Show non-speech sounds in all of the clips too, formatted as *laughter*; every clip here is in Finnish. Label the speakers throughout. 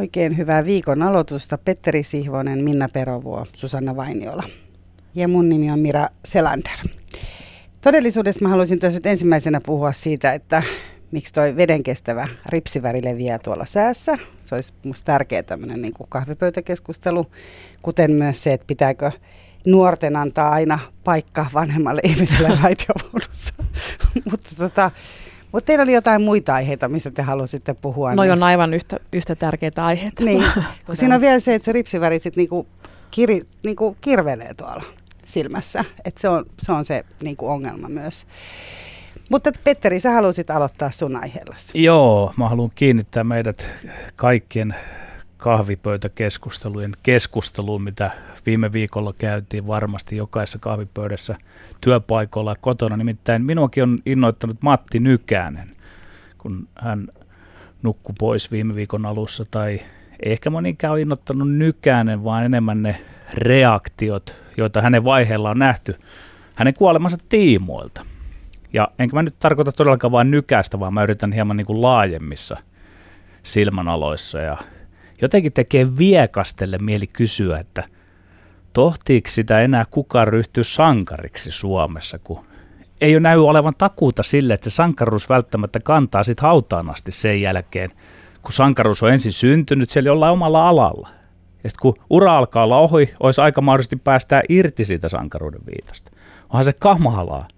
Speaker 1: Oikein hyvää viikon aloitusta Petteri Sihvonen, Minna Perovuo, Susanna Vainiola. Ja mun nimi on Mira Selander. Todellisuudessa mä haluaisin tässä nyt ensimmäisenä puhua siitä, että miksi toi vedenkestävä ripsiväri leviää tuolla säässä. Se olisi musta tärkeä tämmöinen niin kahvipöytäkeskustelu, kuten myös se, että pitääkö nuorten antaa aina paikka vanhemmalle ihmiselle *laughs* raitiovaunussa. *laughs* Mutta tota, mutta teillä oli jotain muita aiheita, mistä te halusitte puhua.
Speaker 2: No niin. on aivan yhtä, yhtä tärkeitä aiheita.
Speaker 1: Niin, *laughs* kun siinä on vielä se, että se ripsiväri sitten niinku kiri, niinku kirvelee tuolla silmässä. Et se, on, se on se niinku ongelma myös. Mutta Petteri, sä halusit aloittaa sun aiheellasi.
Speaker 3: Joo, mä haluan kiinnittää meidät kaikkien kahvipöytäkeskustelujen keskusteluun, mitä viime viikolla käytiin varmasti jokaisessa kahvipöydässä työpaikoilla kotona. Nimittäin minuakin on innoittanut Matti Nykänen, kun hän nukkui pois viime viikon alussa, tai ehkä monikään on innoittanut Nykänen, vaan enemmän ne reaktiot, joita hänen vaiheella on nähty hänen kuolemansa tiimoilta. Ja enkä mä nyt tarkoita todellakaan vain nykästä, vaan mä yritän hieman niin kuin laajemmissa silmänaloissa ja jotenkin tekee viekastelle mieli kysyä, että tohtiiko sitä enää kukaan ryhtyä sankariksi Suomessa, kun ei ole näy olevan takuuta sille, että se sankaruus välttämättä kantaa sitten hautaan asti sen jälkeen, kun sankaruus on ensin syntynyt siellä jollain omalla alalla. Ja sitten kun ura alkaa olla ohi, olisi aika mahdollisesti päästää irti siitä sankaruuden viitasta. Onhan se kamalaa,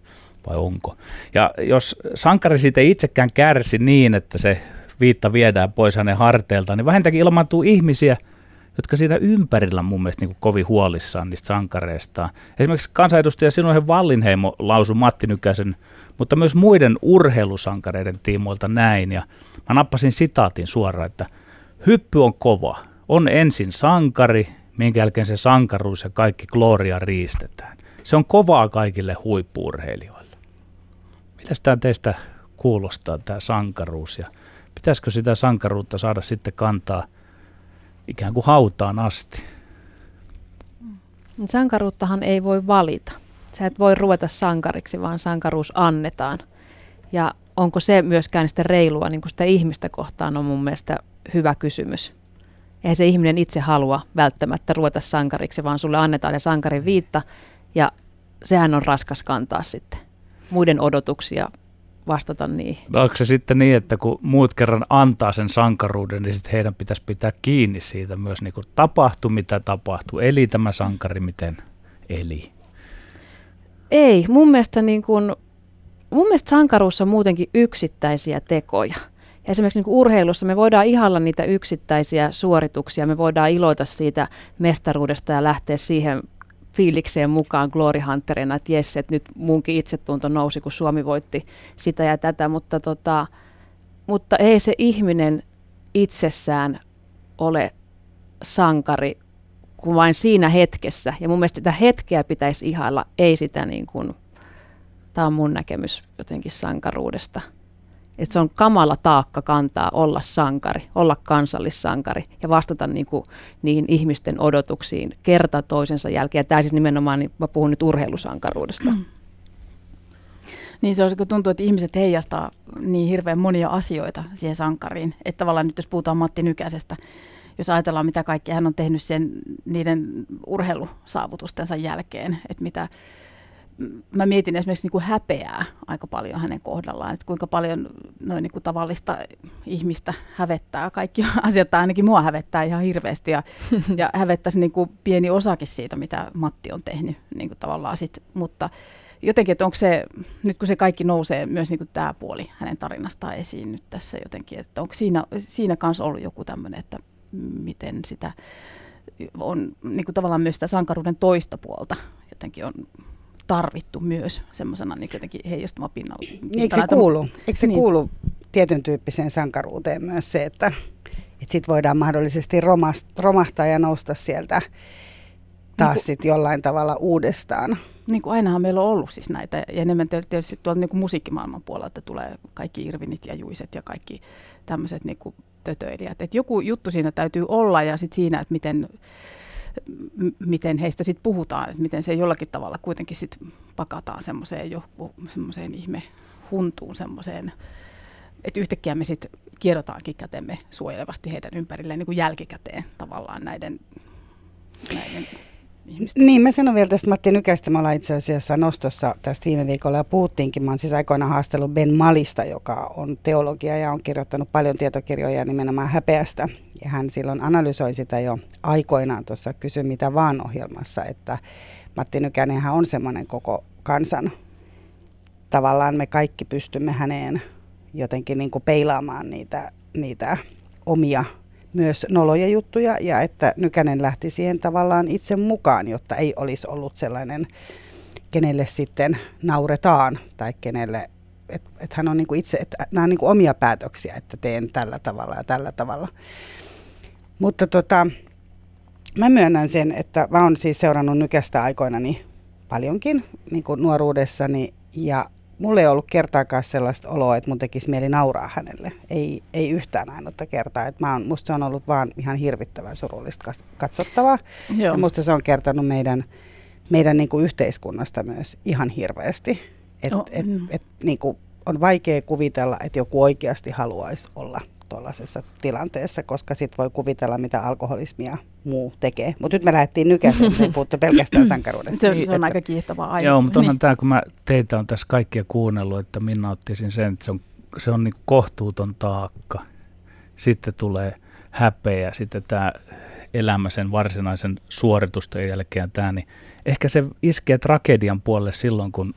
Speaker 3: vai onko? Ja jos sankari siitä ei itsekään kärsi niin, että se viitta viedään pois hänen harteiltaan, niin vähintäänkin ilmaantuu ihmisiä, jotka siinä ympärillä mun mielestä niin kovin huolissaan niistä sankareista. Esimerkiksi kansanedustaja Sinuhe Vallinheimo lausui Matti Nykäsen, mutta myös muiden urheilusankareiden tiimoilta näin. Ja mä nappasin sitaatin suoraan, että hyppy on kova. On ensin sankari, minkä jälkeen se sankaruus ja kaikki gloria riistetään. Se on kovaa kaikille huippuurheilijoille. Mitä tämä teistä kuulostaa, tämä sankaruus ja pitäisikö sitä sankaruutta saada sitten kantaa ikään kuin hautaan asti?
Speaker 2: Sankaruuttahan ei voi valita. Sä et voi ruveta sankariksi, vaan sankaruus annetaan. Ja onko se myöskään sitten reilua niin kuin sitä ihmistä kohtaan on mun mielestä hyvä kysymys. Eihän se ihminen itse halua välttämättä ruveta sankariksi, vaan sulle annetaan se sankarin viitta ja sehän on raskas kantaa sitten muiden odotuksia vastata niihin.
Speaker 3: No, onko se sitten niin, että kun muut kerran antaa sen sankaruuden, niin sitten heidän pitäisi pitää kiinni siitä myös, niin kuin tapahtui mitä tapahtui, eli tämä sankari miten eli?
Speaker 2: Ei, mun mielestä, niin kuin, mun mielestä sankaruus on muutenkin yksittäisiä tekoja. Esimerkiksi niin kuin urheilussa me voidaan ihalla niitä yksittäisiä suorituksia, me voidaan iloita siitä mestaruudesta ja lähteä siihen fiilikseen mukaan Glory Hunterina, että jes, että nyt munkin itsetunto nousi, kun Suomi voitti sitä ja tätä, mutta, tota, mutta ei se ihminen itsessään ole sankari kuin vain siinä hetkessä. Ja mun mielestä sitä hetkeä pitäisi ihailla, ei sitä niin kuin, tämä on mun näkemys jotenkin sankaruudesta että se on kamala taakka kantaa olla sankari, olla kansallissankari ja vastata niin kuin niihin ihmisten odotuksiin kerta toisensa jälkeen. Tämä siis nimenomaan, niin mä puhun nyt urheilusankaruudesta. Mm.
Speaker 4: Niin se kun tuntuu, että ihmiset heijastaa niin hirveän monia asioita siihen sankariin. Että tavallaan nyt jos puhutaan Matti Nykäsestä, jos ajatellaan mitä kaikkea hän on tehnyt sen, niiden urheilusaavutustensa jälkeen, että mitä, mä mietin esimerkiksi niin kuin häpeää aika paljon hänen kohdallaan, että kuinka paljon noin niin kuin tavallista ihmistä hävettää. Kaikki *laughs* asiat, tai ainakin mua hävettää ihan hirveästi ja, *laughs* ja hävettäisi niin kuin pieni osakin siitä, mitä Matti on tehnyt niin kuin tavallaan sit, mutta jotenkin, että onko se, nyt kun se kaikki nousee myös niin kuin tämä puoli hänen tarinastaan esiin nyt tässä jotenkin, että onko siinä, siinä kanssa ollut joku tämmöinen, että miten sitä on niin kuin tavallaan myös sitä sankaruuden toista puolta jotenkin on tarvittu myös semmoisena niin jotenkin heijastuma pinnalla.
Speaker 1: Eikö se kuulu, eikö se niin. kuulu tietyn tyyppiseen sankaruuteen myös se, että, että sit voidaan mahdollisesti romahtaa ja nousta sieltä taas niin sit jollain tavalla uudestaan?
Speaker 4: Niin kuin ainahan meillä on ollut siis näitä, ja enemmän tietysti tuolta niin kuin musiikkimaailman puolelta tulee kaikki Irvinit ja Juiset ja kaikki tämmöiset niin kuin tötöilijät. Et joku juttu siinä täytyy olla, ja sitten siinä, että miten miten heistä sitten puhutaan, että miten se jollakin tavalla kuitenkin sitten pakataan semmoiseen joku semmoiseen ihme huntuun, semmoiseen että yhtäkkiä me sitten kierrotaankin kätemme suojelevasti heidän ympärilleen niin kuin jälkikäteen tavallaan näiden, näiden ihmisten.
Speaker 1: Niin, mä sanon vielä tästä Matti Nykästä. Me ollaan itse asiassa nostossa tästä viime viikolla ja puhuttiinkin. Mä oon siis aikoinaan haastellut Ben Malista, joka on teologia ja on kirjoittanut paljon tietokirjoja nimenomaan häpeästä. Ja hän silloin analysoi sitä jo aikoinaan tuossa Kysy mitä vaan ohjelmassa, että Matti Nykänenhän on semmoinen koko kansan. Tavallaan me kaikki pystymme häneen jotenkin niin kuin peilaamaan niitä, niitä omia myös noloja juttuja ja että Nykänen lähti siihen tavallaan itse mukaan, jotta ei olisi ollut sellainen, kenelle sitten nauretaan tai kenelle, että et hän on niinku itse, että nämä on niinku omia päätöksiä, että teen tällä tavalla ja tällä tavalla. Mutta tota, mä myönnän sen, että mä oon siis seurannut Nykästä aikoinani paljonkin niin kuin nuoruudessani ja mulla ei ollut kertaakaan sellaista oloa, että mun tekisi mieli nauraa hänelle. Ei, ei yhtään ainutta kertaa. Että mä oon, musta se on ollut vaan ihan hirvittävän surullista katsottavaa. Joo. Ja musta se on kertonut meidän, meidän niin kuin yhteiskunnasta myös ihan hirveästi. Et, oh, et, mm. et, niin kuin on vaikea kuvitella, että joku oikeasti haluaisi olla tuollaisessa tilanteessa, koska sitten voi kuvitella, mitä alkoholismia muu tekee. Mutta nyt me lähdettiin nykäisen, puhuttu pelkästään sankaruudesta.
Speaker 4: se, on, se on aika kiihtovaa aihe.
Speaker 3: Joo, mutta onhan niin. tämä, kun mä teitä on tässä kaikkia kuunnellut, että minä ottaisin sen, että se on, se on niin kohtuuton taakka. Sitten tulee häpeä, sitten tämä elämä sen varsinaisen suoritusten jälkeen tämä, niin ehkä se iskee tragedian puolelle silloin, kun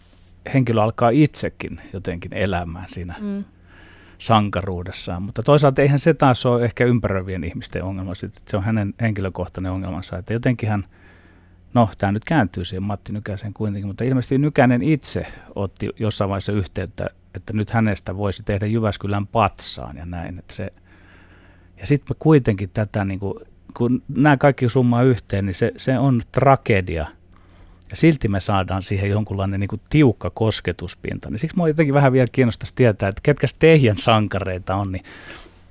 Speaker 3: henkilö alkaa itsekin jotenkin elämään siinä mm sankaruudessaan. Mutta toisaalta eihän se taas ole ehkä ympäröivien ihmisten ongelma, että se on hänen henkilökohtainen ongelmansa. Että jotenkin hän, no tämä nyt kääntyy siihen Matti Nykäseen kuitenkin, mutta ilmeisesti Nykänen itse otti jossain vaiheessa yhteyttä, että nyt hänestä voisi tehdä Jyväskylän patsaan ja näin. Että se, ja sitten kuitenkin tätä, niin kuin, kun nämä kaikki summaa yhteen, niin se, se on tragedia – ja silti me saadaan siihen jonkunlainen niin kuin tiukka kosketuspinta. Niin siksi minua jotenkin vähän vielä kiinnostaisi tietää, että ketkä teidän sankareita on, niin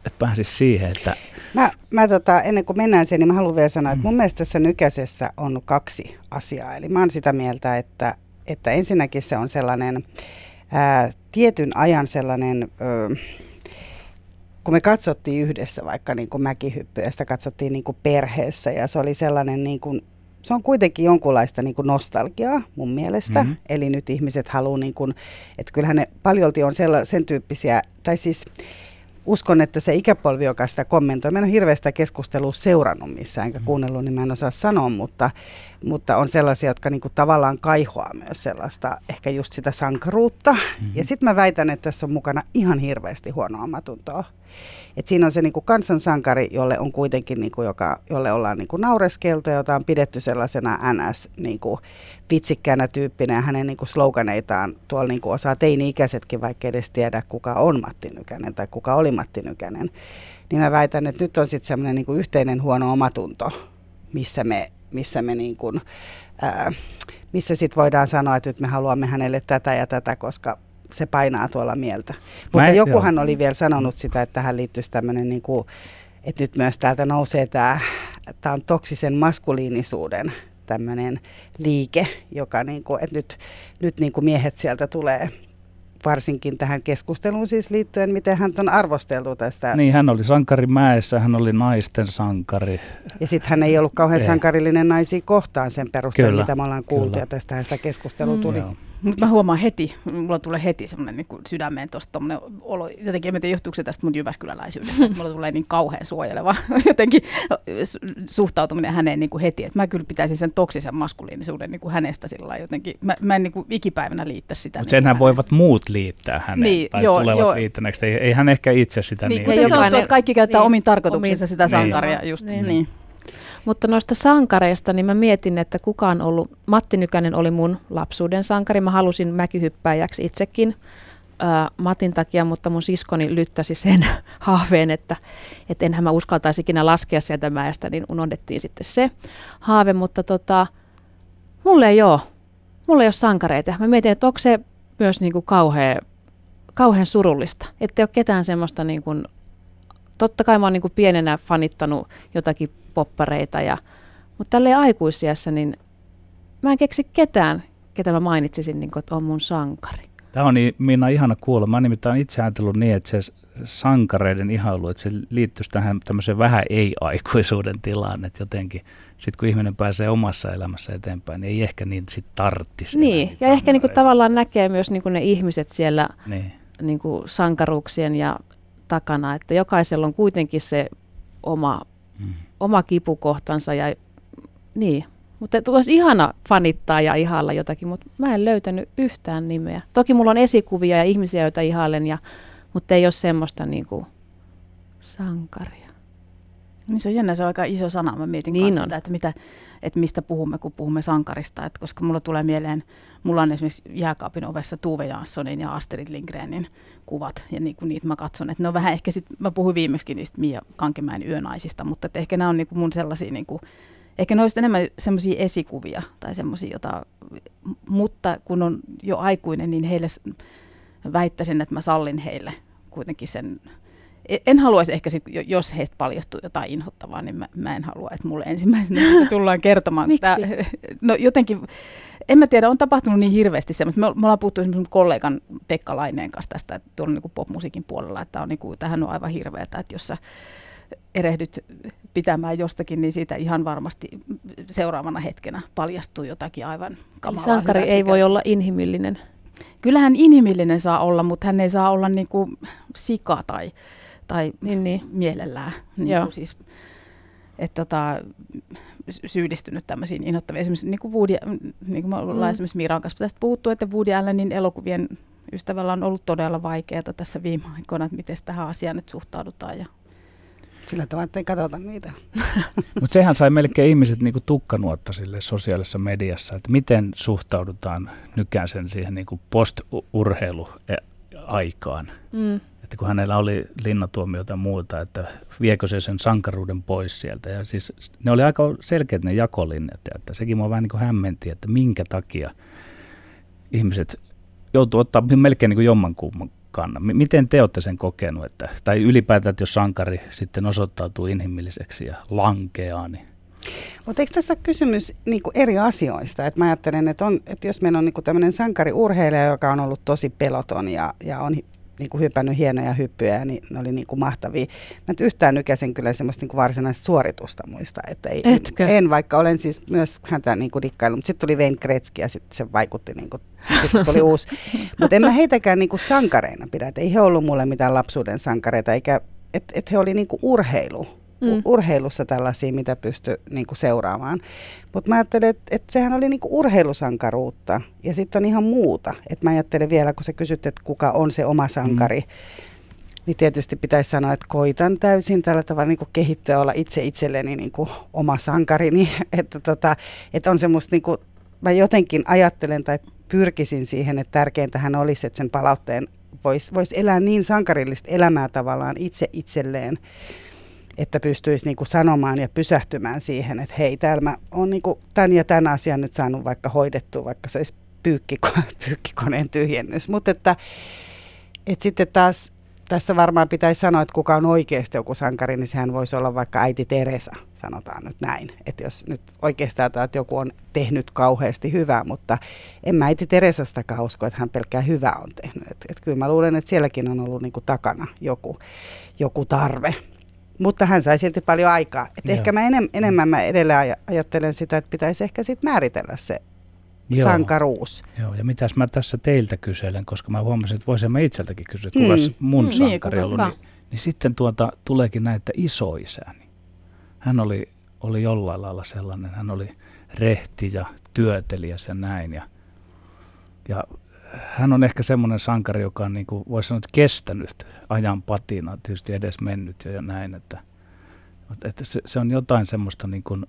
Speaker 3: että pääsisi siihen, että...
Speaker 1: Mä, mä tota, ennen kuin mennään siihen, niin mä haluan vielä sanoa, että mun mielestä tässä nykäisessä on kaksi asiaa. Eli mä oon sitä mieltä, että, että ensinnäkin se on sellainen ää, tietyn ajan sellainen... Ö, kun me katsottiin yhdessä vaikka niin kuin mäkihyppyä, sitä katsottiin niin kuin perheessä ja se oli sellainen niin kuin se on kuitenkin jonkunlaista niin kuin nostalgiaa mun mielestä. Mm-hmm. Eli nyt ihmiset haluaa, niin kuin, että kyllähän ne paljolti on sella, sen tyyppisiä, tai siis uskon, että se ikäpolvi, joka sitä kommentoi, mä en ole hirveästä keskustelua seurannut missään, enkä mm-hmm. kuunnellut, niin mä en osaa sanoa, mutta, mutta on sellaisia, jotka niinku tavallaan kaihoaa myös sellaista, ehkä just sitä sankaruutta. Mm-hmm. Ja sitten mä väitän, että tässä on mukana ihan hirveästi huonoa omatuntoa. Et siinä on se niinku kansansankari, jolle on kuitenkin, niinku, joka, jolle ollaan niinku naureskeltu ja jota on pidetty sellaisena NS niinku, vitsikkäänä tyyppinä ja hänen niinku, sloganeitaan tuolla niinku, osaa teini-ikäisetkin, vaikka edes tiedä kuka on Matti Nykänen tai kuka oli Matti Nykänen. Niin mä väitän, että nyt on sitten semmoinen niinku, yhteinen huono omatunto, missä me, missä me niinku, ää, missä sitten voidaan sanoa, että nyt me haluamme hänelle tätä ja tätä, koska se painaa tuolla mieltä. Mutta en, jokuhan joo. oli vielä sanonut sitä, että tähän liittyisi tämmöinen, niin kuin, että nyt myös täältä nousee tämä, tämä on toksisen maskuliinisuuden tämmöinen liike, joka niin kuin, että nyt, nyt niin kuin miehet sieltä tulee varsinkin tähän keskusteluun siis liittyen, miten hän on arvosteltu tästä.
Speaker 3: Niin, hän oli sankari mäessä, hän oli naisten sankari.
Speaker 1: Ja sitten hän ei ollut kauhean ei. sankarillinen naisia kohtaan sen perusteella, mitä me ollaan kuultu, kyllä. ja tästähän sitä keskustelua mm. tuli. Joo.
Speaker 4: Mutta mä huomaan heti, mulla tulee heti semmoinen niin sydämeen tuosta olo, jotenkin en tiedä johtuuko se tästä mun Jyväskyläläisyydestä, mulla tulee niin kauhean suojeleva *laughs* jotenkin suhtautuminen häneen niin kuin heti, että mä kyllä pitäisin sen toksisen maskuliinisuuden niin kuin hänestä sillä jotenkin, mä, mä en niin kuin ikipäivänä liittä sitä.
Speaker 3: Mutta senhän voivat muut liittää häneen, niin, tai joo, tulevat joo. liittäneeksi, ei, ei hän ehkä itse sitä niin.
Speaker 4: Niin, niin. että kaikki käyttää niin, omin tarkoituksessa omin, sitä sankaria niin, just, niin. niin.
Speaker 2: Mutta noista sankareista, niin mä mietin, että kuka on ollut, Matti Nykänen oli mun lapsuuden sankari, mä halusin mäkihyppääjäksi itsekin ää, Matin takia, mutta mun siskoni lyttäsi sen *laughs* haaveen, että et enhän mä uskaltaisi ikinä laskea sieltä mäestä, niin unohdettiin sitten se haave, mutta tota, mulle ei ole, mulle ei ole sankareita. Mä mietin, että onko se myös niin kuin kauhean, kauhean surullista, että ei ole ketään semmoista niin kuin, totta kai mä oon niin kuin pienenä fanittanut jotakin poppareita. Ja, mutta tälle aikuisiässä, niin mä en keksi ketään, ketä mä mainitsisin, niin kuin, että on mun sankari.
Speaker 3: Tämä on niin, Minna ihana kuulla. Mä nimittäin itse ajatellut niin, että se sankareiden ihailu, että se liittyisi tähän tämmöiseen vähän ei-aikuisuuden tilaan, että jotenkin sitten kun ihminen pääsee omassa elämässä eteenpäin, niin ei ehkä niin sit tarttisi.
Speaker 2: Niin, ja ehkä niinku tavallaan näkee myös niinku ne ihmiset siellä
Speaker 3: niin.
Speaker 2: niinku sankaruuksien ja takana, että jokaisella on kuitenkin se oma, mm. oma kipukohtansa ja niin. Mutta olisi ihana fanittaa ja ihailla jotakin, mutta mä en löytänyt yhtään nimeä. Toki mulla on esikuvia ja ihmisiä, joita ihailen, ja, mutta ei ole semmoista niinku sankaria.
Speaker 4: Niin se on jännä, se on aika iso sana. Mä mietin niin sitä, että, mitä, että mistä puhumme, kun puhumme sankarista. Et koska mulla tulee mieleen, mulla on esimerkiksi jääkaapin ovessa Tuve Janssonin ja Astrid Lindgrenin kuvat. Ja niin kuin niitä mä katson. Että ne on vähän ehkä sit, mä puhuin viimeksi niistä Mia Kankemäen yönaisista, mutta että ehkä nämä on niin kuin mun sellaisia, niin kuin, ehkä ne olisi enemmän semmoisia esikuvia tai semmoisia, jota, mutta kun on jo aikuinen, niin heille väittäisin, että mä sallin heille kuitenkin sen en haluaisi ehkä sit, jos heistä paljastuu jotain inhottavaa, niin mä, mä en halua, että mulle ensimmäisenä *laughs* tullaan kertomaan.
Speaker 2: Miksi? Tää, *laughs*
Speaker 4: no jotenkin, en mä tiedä, on tapahtunut niin hirveästi semmoista. Me, me ollaan puhuttu esimerkiksi kollegan Pekka Laineen kanssa tästä, että tuolla niin popmusiikin puolella, että on niin kuin, tähän on aivan hirveätä, että jos sä erehdyt pitämään jostakin, niin siitä ihan varmasti seuraavana hetkenä paljastuu jotakin aivan kamalaa.
Speaker 2: Sankari ei voi olla inhimillinen.
Speaker 4: Kyllähän inhimillinen saa olla, mutta hän ei saa olla niin kuin sika tai tai niin, niin. mielellään. Niin kuin siis, että tota, syyllistynyt tämmöisiin inhottaviin. Esimerkiksi niin kuin Woody, niin kuin me ollaan mm. esimerkiksi Miran kanssa tästä puhuttu, että Woody Allenin elokuvien ystävällä on ollut todella vaikeaa tässä viime aikoina, että miten tähän asiaan nyt suhtaudutaan. Ja
Speaker 1: sillä tavalla, että ei katsota niitä. *laughs*
Speaker 3: Mutta sehän sai melkein ihmiset niinku tukkanuotta sille sosiaalisessa mediassa, että miten suhtaudutaan nykään sen siihen niinku post-urheiluaikaan. Mm että kun hänellä oli linnatuomiota ja muuta, että viekö se sen sankaruuden pois sieltä. Ja siis ne oli aika selkeät ne jakolinjat, ja että sekin mua vähän niin kuin hämmenti, että minkä takia ihmiset joutuu ottaa melkein niin kuin jommankumman kannan. Miten te olette sen kokenut, että, tai ylipäätään, että jos sankari sitten osoittautuu inhimilliseksi ja lankeaa, niin
Speaker 1: mutta eikö tässä ole kysymys niin eri asioista? Et mä ajattelen, että, on, että jos meillä on niin tämmöinen sankariurheilija, joka on ollut tosi peloton ja, ja on niin kuin hypännyt hienoja hyppyjä, niin ne oli niin kuin mahtavia. Mä nyt yhtään nykäisen kyllä semmoista niin kuin varsinaista suoritusta muista. Että ei,
Speaker 2: Etkö?
Speaker 1: En, vaikka olen siis myös häntä niin kuin dikkailu, mutta sitten tuli Wayne Gretzky ja sitten se vaikutti, niin kuin, sitten tuli *laughs* uusi. Mutta en mä heitäkään niin kuin sankareina pidä, että ei he ollut mulle mitään lapsuuden sankareita, eikä, että et he oli niin kuin urheilu mm. urheilussa tällaisia, mitä pystyi niinku seuraamaan. Mutta mä ajattelen, että et sehän oli niinku urheilusankaruutta ja sitten on ihan muuta. Et mä ajattelen vielä, kun sä kysyt, että kuka on se oma sankari, mm. niin tietysti pitäisi sanoa, että koitan täysin tällä tavalla niinku kehittyä olla itse itselleni niinku oma sankarini. *laughs* että tota, et on semmoista, niinku, mä jotenkin ajattelen tai pyrkisin siihen, että tärkeintähän olisi, että sen palautteen voisi vois elää niin sankarillista elämää tavallaan itse itselleen että pystyisi niin kuin sanomaan ja pysähtymään siihen, että hei, täällä mä oon niin kuin tämän ja tämän asian nyt saanut vaikka hoidettua, vaikka se olisi pyykkiko- *laughs* pyykkikoneen tyhjennys. Mutta että, että sitten taas tässä varmaan pitäisi sanoa, että kuka on oikeasti joku sankari, niin sehän voisi olla vaikka äiti Teresa, sanotaan nyt näin. Että jos nyt oikeastaan että joku on tehnyt kauheasti hyvää, mutta en mä äiti Teresastakaan usko, että hän pelkkää hyvää on tehnyt. Että et kyllä mä luulen, että sielläkin on ollut niinku takana joku, joku tarve. Mutta hän sai silti paljon aikaa. Et ehkä mä enem, enemmän mä edelleen ajattelen sitä, että pitäisi ehkä sit määritellä se Joo. sankaruus.
Speaker 3: Joo, ja mitäs mä tässä teiltä kyselen, koska mä huomasin, että voisin mä itseltäkin kysyä, että kuka mm. mun mm, sankari niin, ollut. Niin, niin sitten tuota, tuleekin näitä isoisäni. Hän oli, oli jollain lailla sellainen, hän oli rehti ja työtelijäs ja näin. Ja, ja hän on ehkä semmoinen sankari, joka on niin kuin, voisi sanoa, kestänyt ajan patina, tietysti edes mennyt ja näin, että, että se, se on jotain semmoista niin kuin,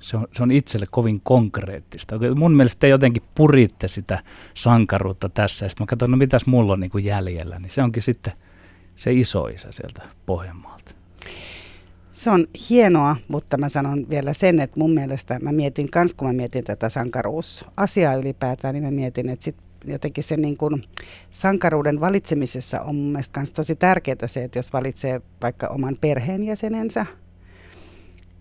Speaker 3: se on, se on itselle kovin konkreettista. Mun mielestä te jotenkin puritte sitä sankaruutta tässä, ja sitten mä katson, no mitäs mulla on niin kuin jäljellä, niin se onkin sitten se isoisä sieltä Pohjanmaalta.
Speaker 1: Se on hienoa, mutta mä sanon vielä sen, että mun mielestä mä mietin kans, kun mä mietin tätä sankaruusasiaa ylipäätään, niin mä mietin, että sit jotenkin se niin kuin sankaruuden valitsemisessa on mun mielestä myös tosi tärkeää se, että jos valitsee vaikka oman perheenjäsenensä,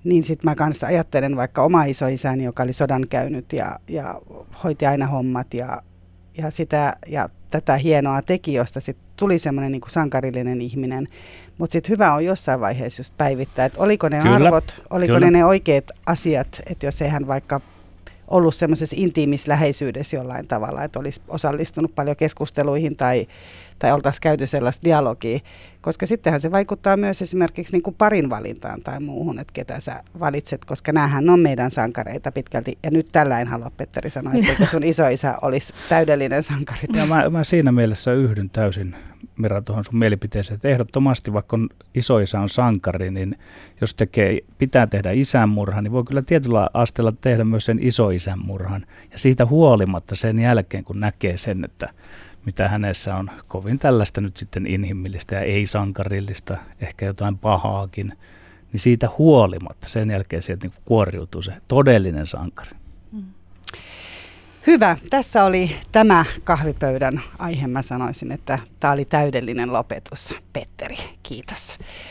Speaker 1: niin sitten mä kanssa ajattelen vaikka oma isoisäni, joka oli sodan käynyt ja, ja hoiti aina hommat ja, ja, sitä, ja tätä hienoa teki, josta sitten tuli semmoinen niin sankarillinen ihminen. Mutta sitten hyvä on jossain vaiheessa just päivittää, että oliko ne
Speaker 3: Kyllä,
Speaker 1: arvot, oliko
Speaker 3: kyllä.
Speaker 1: ne ne oikeat asiat, että jos ei hän vaikka ollut semmoisessa intiimissä läheisyydessä jollain tavalla, että olisi osallistunut paljon keskusteluihin tai, tai oltaisiin käyty sellaista dialogia, koska sittenhän se vaikuttaa myös esimerkiksi niin kuin parin valintaan tai muuhun, että ketä sä valitset, koska näähän on meidän sankareita pitkälti. Ja nyt tällä en halua, Petteri, sanoa, että sun isoisä olisi täydellinen sankari.
Speaker 3: Ja mä, mä siinä mielessä yhdyn täysin Mira tuohon sun mielipiteeseen, että ehdottomasti vaikka on isoisä on sankari, niin jos tekee, pitää tehdä isän murha, niin voi kyllä tietyllä asteella tehdä myös sen isoisän murhan. Ja siitä huolimatta sen jälkeen, kun näkee sen, että mitä hänessä on kovin tällaista nyt sitten inhimillistä ja ei-sankarillista, ehkä jotain pahaakin, niin siitä huolimatta sen jälkeen sieltä niin kuoriutuu se todellinen sankari.
Speaker 1: Hyvä. Tässä oli tämä kahvipöydän aihe. Mä sanoisin, että tämä oli täydellinen lopetus. Petteri, kiitos.